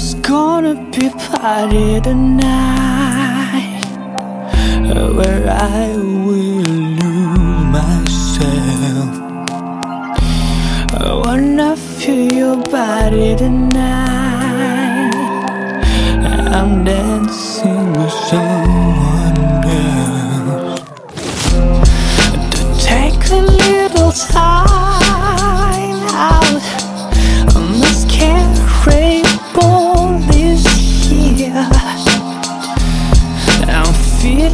It's gonna be party tonight Where I will lose myself. I wanna feel your body tonight. I'm dancing with you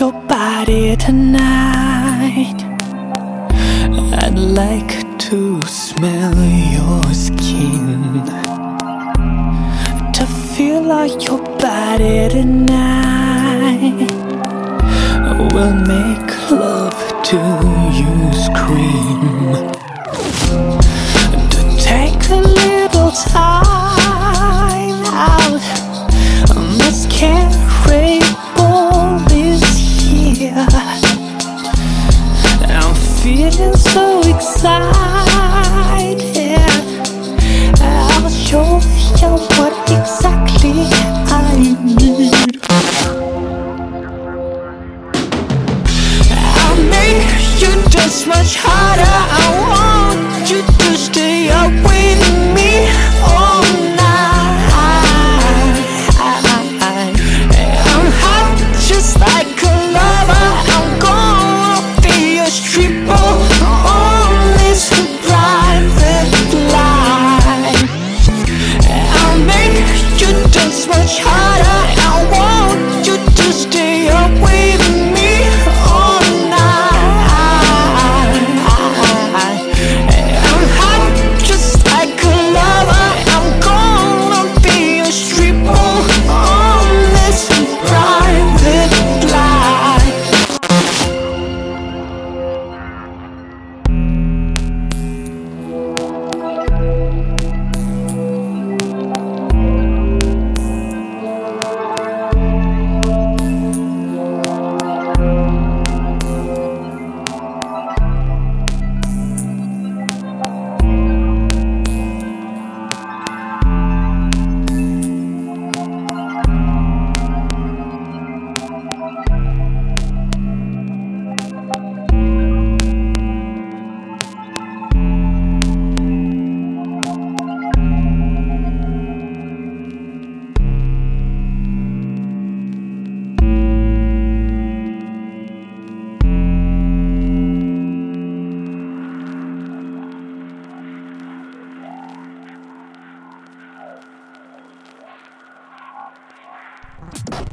your body tonight. I'd like to smell your skin, to feel like your body tonight. We'll make love to. It's much harder. I want you to stay up with me all night. I'm hot just like a lover. I'm gonna be a stripper. you